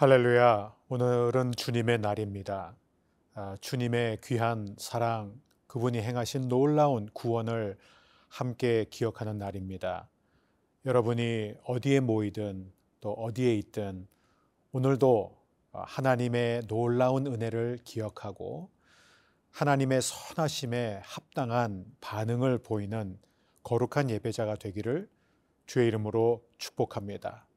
할렐루야. 오늘은 주님의 날입니다. 아, 주님의 귀한 사랑, 그분이 행하신 놀라운 구원을 함께 기억하는 날입니다. 여러분이 어디에 모이든 또 어디에 있든 오늘도 하나님의 놀라운 은혜를 기억하고 하나님의 선하심에 합당한 반응을 보이는 거룩한 예배자가 되기를 주의 이름으로 축복합니다.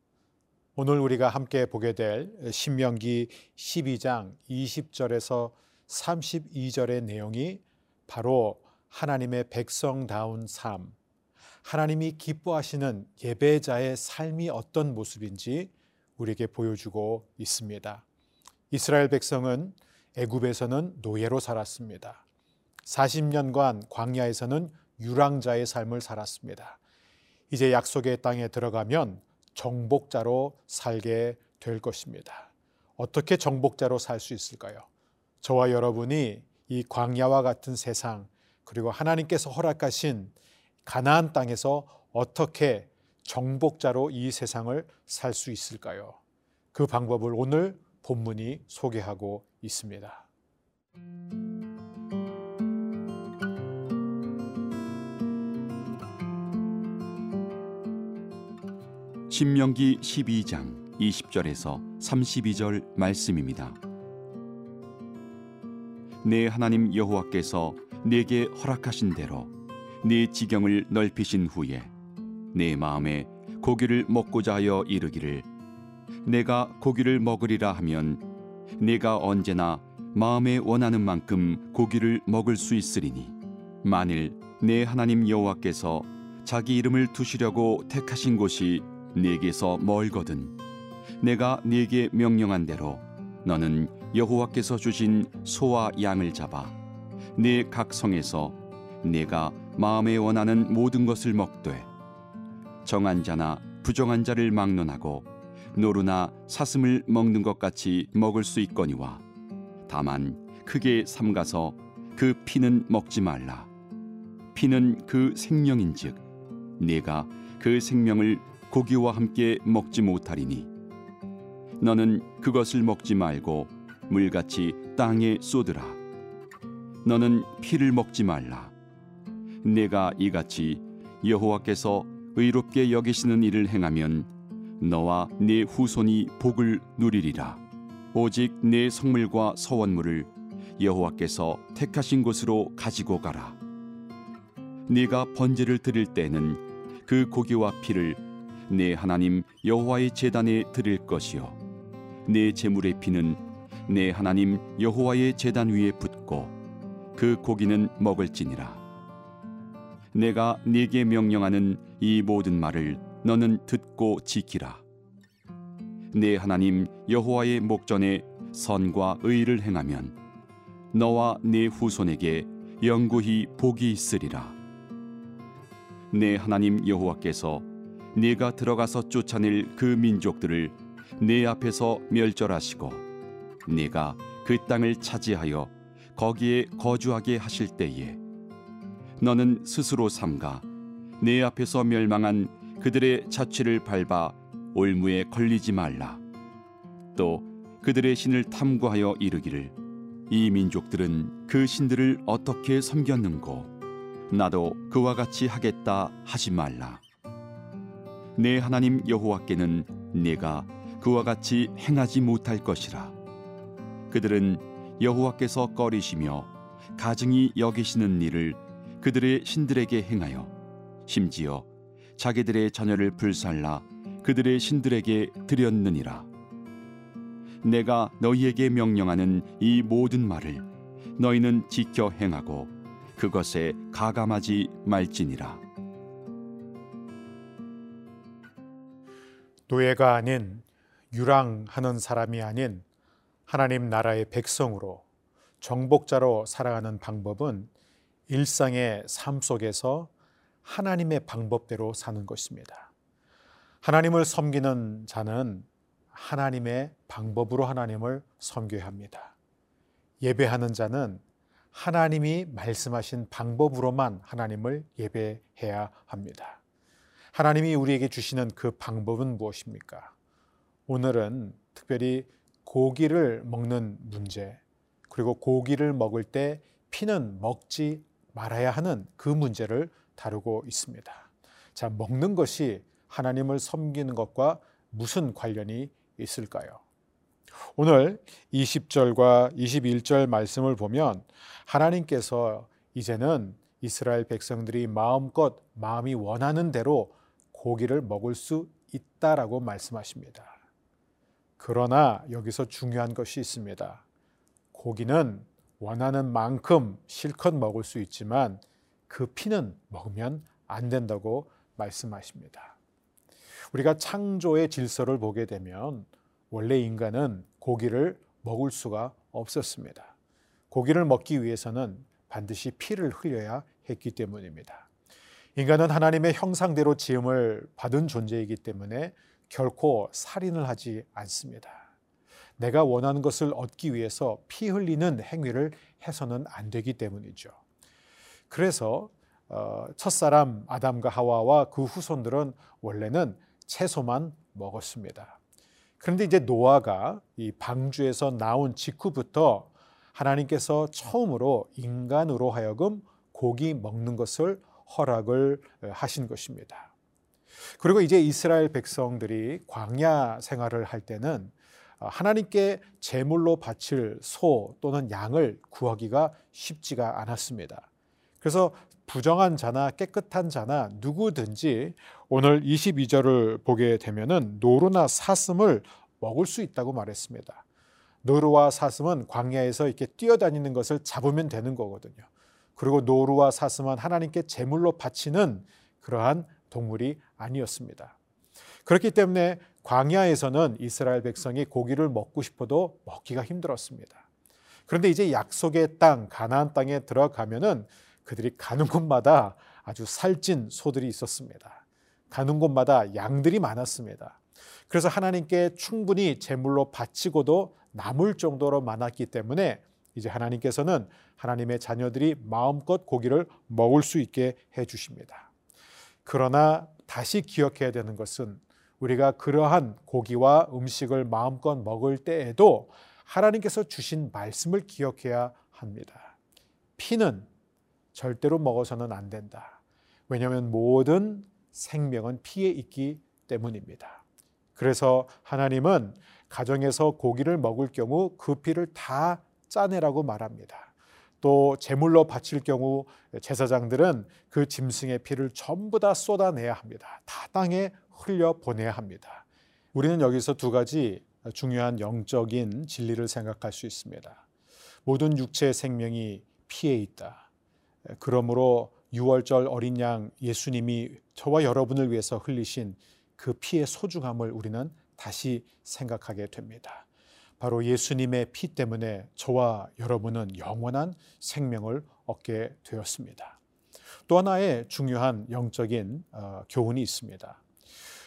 오늘 우리가 함께 보게 될 신명기 12장 20절에서 32절의 내용이 바로 하나님의 백성다운 삶, 하나님이 기뻐하시는 예배자의 삶이 어떤 모습인지 우리에게 보여주고 있습니다. 이스라엘 백성은 애굽에서는 노예로 살았습니다. 40년간 광야에서는 유랑자의 삶을 살았습니다. 이제 약속의 땅에 들어가면 정복자로 살게 될 것입니다. 어떻게 정복자로 살 수 있을까요? 저와 여러분이 이 광야와 같은 세상 그리고 하나님께서 허락하신 가나안 땅에서 어떻게 정복자로 이 세상을 살 수 있을까요? 그 방법을 오늘 본문이 소개하고 있습니다. 신명기 12장 20절에서 32절 말씀입니다. 내 하나님 여호와께서 내게 허락하신 대로 네 지경을 넓히신 후에 내 마음에 고기를 먹고자 하여 이르기를 내가 고기를 먹으리라 하면 내가 언제나 마음에 원하는 만큼 고기를 먹을 수 있으리니 만일 내 하나님 여호와께서 자기 이름을 두시려고 택하신 곳이 네게서 멀거든. 내가 네게 명령한 대로 너는 여호와께서 주신 소와 양을 잡아 네 각 성에서 내가 마음에 원하는 모든 것을 먹되 정한 자나 부정한 자를 막론하고 노루나 사슴을 먹는 것 같이 먹을 수 있거니와 다만 크게 삼가서 그 피는 먹지 말라. 피는 그 생명인즉 네가 그 생명을 고기와 함께 먹지 못하리니. 너는 그것을 먹지 말고 물같이 땅에 쏟으라. 너는 피를 먹지 말라. 내가 이같이 여호와께서 의롭게 여기시는 일을 행하면 너와 네 후손이 복을 누리리라. 오직 내 성물과 서원물을 여호와께서 택하신 곳으로 가지고 가라. 네가 번제를 드릴 때는 그 고기와 피를 내 하나님 여호와의 제단에 드릴 것이요. 내 제물의 피는 내 하나님 여호와의 제단 위에 붓고 그 고기는 먹을지니라. 내가 네게 명령하는 이 모든 말을 너는 듣고 지키라. 내 하나님 여호와의 목전에 선과 의를 행하면 너와 네 후손에게 영구히 복이 있으리라. 내 하나님 여호와께서 네가 들어가서 쫓아낼 그 민족들을 네 앞에서 멸절하시고 네가 그 땅을 차지하여 거기에 거주하게 하실 때에 너는 스스로 삼가 네 앞에서 멸망한 그들의 자취를 밟아 올무에 걸리지 말라. 또 그들의 신을 탐구하여 이르기를 이 민족들은 그 신들을 어떻게 섬겼는고 나도 그와 같이 하겠다 하지 말라 내 하나님 여호와께는 내가 그와 같이 행하지 못할 것이라. 그들은 여호와께서 꺼리시며 가증히 여기시는 일을 그들의 신들에게 행하여 심지어 자기들의 자녀를 불살라 그들의 신들에게 드렸느니라. 내가 너희에게 명령하는 이 모든 말을 너희는 지켜 행하고 그것에 가감하지 말지니라 노예가 아닌 유랑하는 사람이 아닌 하나님 나라의 백성으로 정복자로 살아가는 방법은 일상의 삶 속에서 하나님의 방법대로 사는 것입니다. 하나님을 섬기는 자는 하나님의 방법으로 하나님을 섬겨야 합니다. 예배하는 자는 하나님이 말씀하신 방법으로만 하나님을 예배해야 합니다. 하나님이 우리에게 주시는 그 방법은 무엇입니까? 오늘은 특별히 고기를 먹는 문제, 그리고 고기를 먹을 때 피는 먹지 말아야 하는 그 문제를 다루고 있습니다. 자, 먹는 것이 하나님을 섬기는 것과 무슨 관련이 있을까요? 오늘 20절과 21절 말씀을 보면 하나님께서 이제는 이스라엘 백성들이 마음껏 마음이 원하는 대로 고기를 먹을 수 있다라고 말씀하십니다. 그러나 여기서 중요한 것이 있습니다. 고기는 원하는 만큼 실컷 먹을 수 있지만 그 피는 먹으면 안 된다고 말씀하십니다. 우리가 창조의 질서를 보게 되면 원래 인간은 고기를 먹을 수가 없었습니다. 고기를 먹기 위해서는 반드시 피를 흘려야 했기 때문입니다. 인간은 하나님의 형상대로 지음을 받은 존재이기 때문에 결코 살인을 하지 않습니다. 내가 원하는 것을 얻기 위해서 피 흘리는 행위를 해서는 안 되기 때문이죠. 그래서 어, 첫사람 아담과 하와와 그 후손들은 원래는 채소만 먹었습니다. 그런데 이제 노아가 이 방주에서 나온 직후부터 하나님께서 처음으로 인간으로 하여금 고기 먹는 것을 허락을 하신 것입니다. 그리고 이제 이스라엘 백성들이 광야 생활을 할 때는 하나님께 제물로 바칠 소 또는 양을 구하기가 쉽지가 않았습니다. 그래서 부정한 자나 깨끗한 자나 누구든지 오늘 22절을 보게 되면은 노루나 사슴을 먹을 수 있다고 말했습니다. 노루와 사슴은 광야에서 이렇게 뛰어다니는 것을 잡으면 되는 거거든요. 그리고 노루와 사슴은 하나님께 제물로 바치는 그러한 동물이 아니었습니다. 그렇기 때문에 광야에서는 이스라엘 백성이 고기를 먹고 싶어도 먹기가 힘들었습니다. 그런데 이제 약속의 땅 가나안 땅에 들어가면은 그들이 가는 곳마다 아주 살찐 소들이 있었습니다. 가는 곳마다 양들이 많았습니다. 그래서 하나님께 충분히 제물로 바치고도 남을 정도로 많았기 때문에 이제 하나님께서는 하나님의 자녀들이 마음껏 고기를 먹을 수 있게 해 주십니다. 그러나 다시 기억해야 되는 것은 우리가 그러한 고기와 음식을 마음껏 먹을 때에도 하나님께서 주신 말씀을 기억해야 합니다. 피는 절대로 먹어서는 안 된다. 왜냐하면 모든 생명은 피에 있기 때문입니다. 그래서 하나님은 가정에서 고기를 먹을 경우 그 피를 다 짜내라고 말합니다. 또 제물로 바칠 경우 제사장들은 그 짐승의 피를 전부 다 쏟아내야 합니다. 다 땅에 흘려 보내야 합니다. 우리는 여기서 두 가지 중요한 영적인 진리를 생각할 수 있습니다. 모든 육체의 생명이 피에 있다. 그러므로 6월절 어린 양 예수님이 저와 여러분을 위해서 흘리신 그 피의 소중함을 우리는 다시 생각하게 됩니다. 바로 예수님의 피 때문에 저와 여러분은 영원한 생명을 얻게 되었습니다. 또 하나의 중요한 영적인 어, 교훈이 있습니다.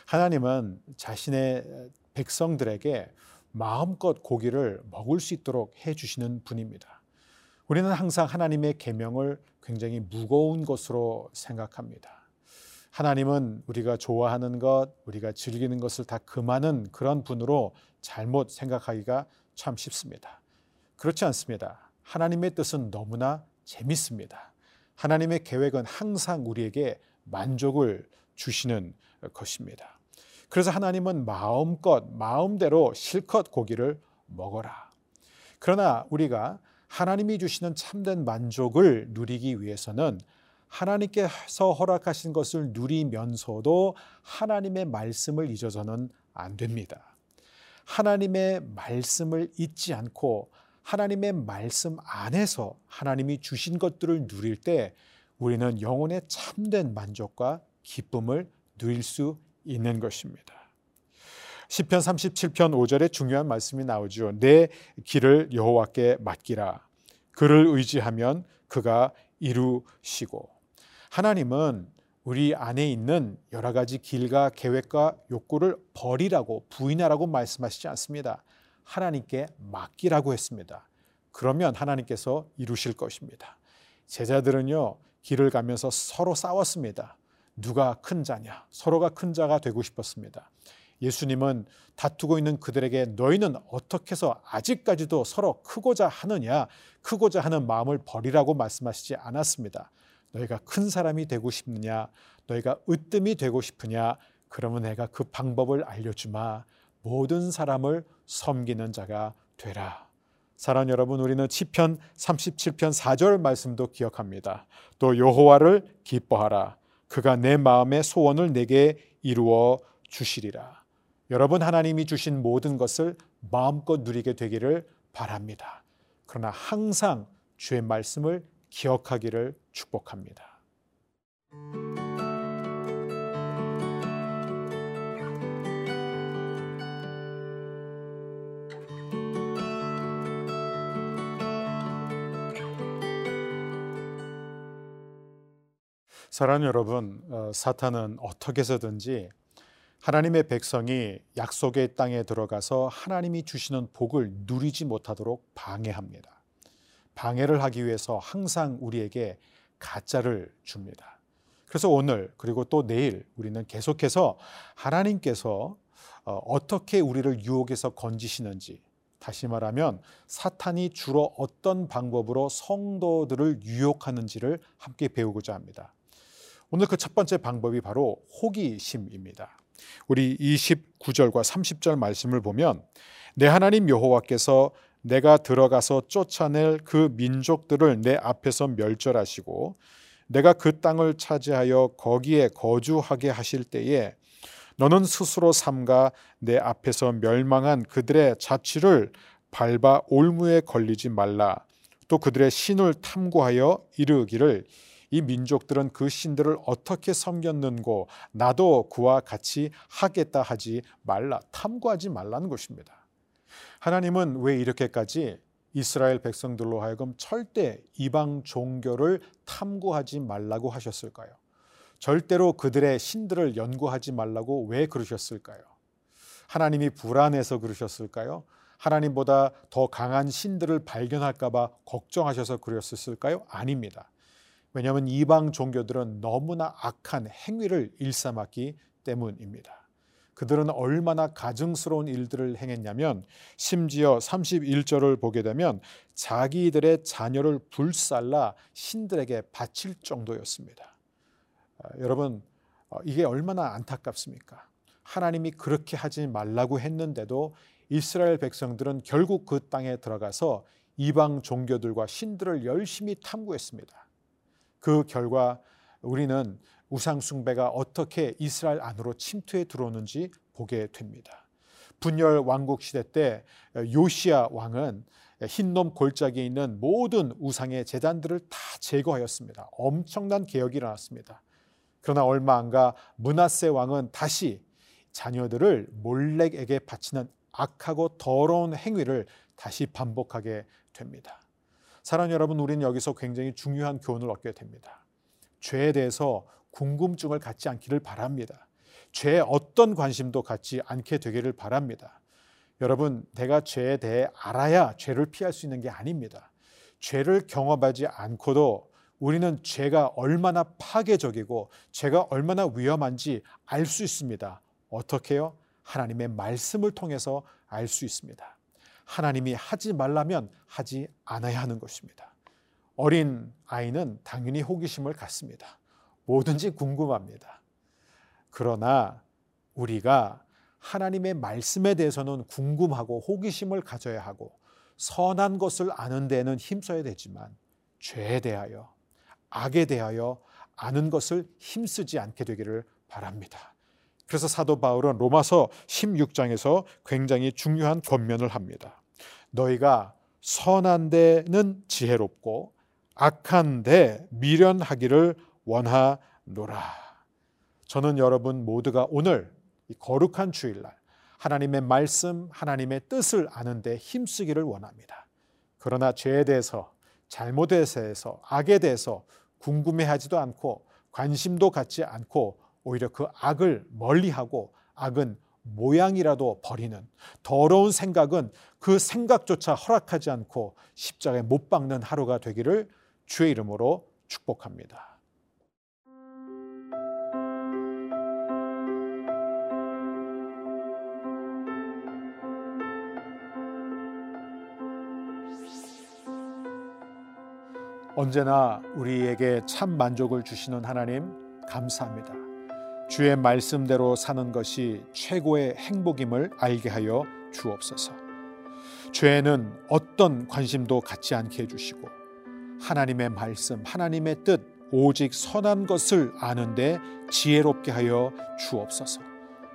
하나님은 자신의 백성들에게 마음껏 고기를 먹을 수 있도록 해 주시는 분입니다. 우리는 항상 하나님의 계명을 굉장히 무거운 것으로 생각합니다. 하나님은 우리가 좋아하는 것, 우리가 즐기는 것을 다 금하는 그런 분으로 잘못 생각하기가 참 쉽습니다. 그렇지 않습니다. 하나님의 뜻은 너무나 재밌습니다. 하나님의 계획은 항상 우리에게 만족을 주시는 것입니다. 그래서 하나님은 마음껏 마음대로 실컷 고기를 먹어라. 그러나 우리가 하나님이 주시는 참된 만족을 누리기 위해서는 하나님께서 허락하신 것을 누리면서도 하나님의 말씀을 잊어서는 안 됩니다. 하나님의 말씀을 잊지 않고 하나님의 말씀 안에서 하나님이 주신 것들을 누릴 때 우리는 영혼의 참된 만족과 기쁨을 누릴 수 있는 것입니다. 시편 37편 5절에 중요한 말씀이 나오죠. 내 길을 여호와께 맡기라. 그를 의지하면 그가 이루시고 하나님은 우리 안에 있는 여러 가지 길과 계획과 욕구를 버리라고 부인하라고 말씀하시지 않습니다. 하나님께 맡기라고 했습니다. 그러면 하나님께서 이루실 것입니다. 제자들은요, 길을 가면서 서로 싸웠습니다. 누가 큰 자냐? 서로가 큰 자가 되고 싶었습니다. 예수님은 다투고 있는 그들에게 너희는 어떻게 해서 아직까지도 서로 크고자 하느냐, 크고자 하는 마음을 버리라고 말씀하시지 않았습니다. 너희가 큰 사람이 되고 싶느냐, 너희가 으뜸이 되고 싶으냐, 그러면 내가 그 방법을 알려주마. 모든 사람을 섬기는 자가 되라. 사랑 여러분, 우리는 시편 37편 4절 말씀도 기억합니다. 또 여호와를 기뻐하라. 그가 내 마음의 소원을 내게 이루어 주시리라. 여러분 하나님이 주신 모든 것을 마음껏 누리게 되기를 바랍니다. 그러나 항상 주의 말씀을 기억하기를 축복합니다. 사랑 여러분, 어, 사탄은 어떻게 해서든지 하나님의 백성이 약속의 땅에 들어가서 하나님이 주시는 복을 누리지 못하도록 방해합니다. 방해를 하기 위해서 항상 우리에게 가짜를 줍니다. 그래서 오늘 그리고 또 내일 우리는 계속해서 하나님께서 어, 어떻게 우리를 유혹에서 건지시는지 다시 말하면 사탄이 주로 어떤 방법으로 성도들을 유혹하는지를 함께 배우고자 합니다. 오늘 그 첫 번째 방법이 바로 호기심입니다. 우리 29절과 30절 말씀을 보면 내 하나님 여호와께서 내가 들어가서 쫓아낼 그 민족들을 내 앞에서 멸절하시고 내가 그 땅을 차지하여 거기에 거주하게 하실 때에 너는 스스로 삼가 내 앞에서 멸망한 그들의 자취를 밟아 올무에 걸리지 말라. 또 그들의 신을 탐구하여 이르기를 이 민족들은 그 신들을 어떻게 섬겼는고 나도 그와 같이 하겠다 하지 말라 탐구하지 말라는 것입니다. 하나님은 왜 이렇게까지 이스라엘 백성들로 하여금 절대 이방 종교를 탐구하지 말라고 하셨을까요? 절대로 그들의 신들을 연구하지 말라고 왜 그러셨을까요? 하나님이 불안해서 그러셨을까요? 하나님보다 더 강한 신들을 발견할까봐 걱정하셔서 그러셨을까요? 아닙니다. 왜냐하면 이방 종교들은 너무나 악한 행위를 일삼았기 때문입니다. 그들은 얼마나 가증스러운 일들을 행했냐면 심지어 31절을 보게 되면 자기들의 자녀를 불살라 신들에게 바칠 정도였습니다. 아, 여러분 어, 이게 얼마나 안타깝습니까? 하나님이 그렇게 하지 말라고 했는데도 이스라엘 백성들은 결국 그 땅에 들어가서 이방 종교들과 신들을 열심히 탐구했습니다. 그 결과 우리는 우상 숭배가 어떻게 이스라엘 안으로 침투해 들어오는지 보게 됩니다. 분열 왕국 시대 때 요시아 왕은 흰놈 골짜기에 있는 모든 우상의 재단들을 다 제거하였습니다. 엄청난 개혁이 일어났습니다. 그러나 얼마 안 가 문하세 왕은 다시 자녀들을 몰렉에게 바치는 악하고 더러운 행위를 다시 반복하게 됩니다. 사랑 여러분, 우리는 여기서 굉장히 중요한 교훈을 얻게 됩니다. 죄에 대해서 궁금증을 갖지 않기를 바랍니다. 죄에 어떤 관심도 갖지 않게 되기를 바랍니다. 여러분, 내가 죄에 대해 알아야 죄를 피할 수 있는 게 아닙니다. 죄를 경험하지 않고도 우리는 죄가 얼마나 파괴적이고 죄가 얼마나 위험한지 알 수 있습니다. 어떻게요? 하나님의 말씀을 통해서 알 수 있습니다. 하나님이 하지 말라면 하지 않아야 하는 것입니다. 어린 아이는 당연히 호기심을 갖습니다. 뭐든지 궁금합니다. 그러나 우리가 하나님의 말씀에 대해서는 궁금하고 호기심을 가져야 하고 선한 것을 아는 데는 힘써야 되지만 죄에 대하여 악에 대하여 아는 것을 힘쓰지 않게 되기를 바랍니다. 그래서 사도 바울은 로마서 16장에서 굉장히 중요한 권면을 합니다. 너희가 선한 데는 지혜롭고 악한 데 미련하기를 원하노라. 저는 여러분 모두가 오늘 이 거룩한 주일날 하나님의 말씀, 하나님의 뜻을 아는데 힘쓰기를 원합니다. 그러나 죄에 대해서, 잘못에 대해서, 악에 대해서 궁금해하지도 않고 관심도 갖지 않고 오히려 그 악을 멀리하고 악은 모양이라도 버리는 더러운 생각은 그 생각조차 허락하지 않고 십자가에 못 박는 하루가 되기를 주의 이름으로 축복합니다. 언제나 우리에게 참 만족을 주시는 하나님 감사합니다. 주의 말씀대로 사는 것이 최고의 행복임을 알게 하여 주옵소서. 죄에는 어떤 관심도 갖지 않게 해주시고 하나님의 말씀, 하나님의 뜻, 오직 선한 것을 아는데 지혜롭게 하여 주옵소서.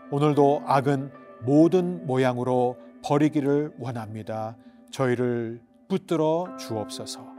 오늘도 악은 모든 모양으로 버리기를 원합니다. 저희를 붙들어 주옵소서.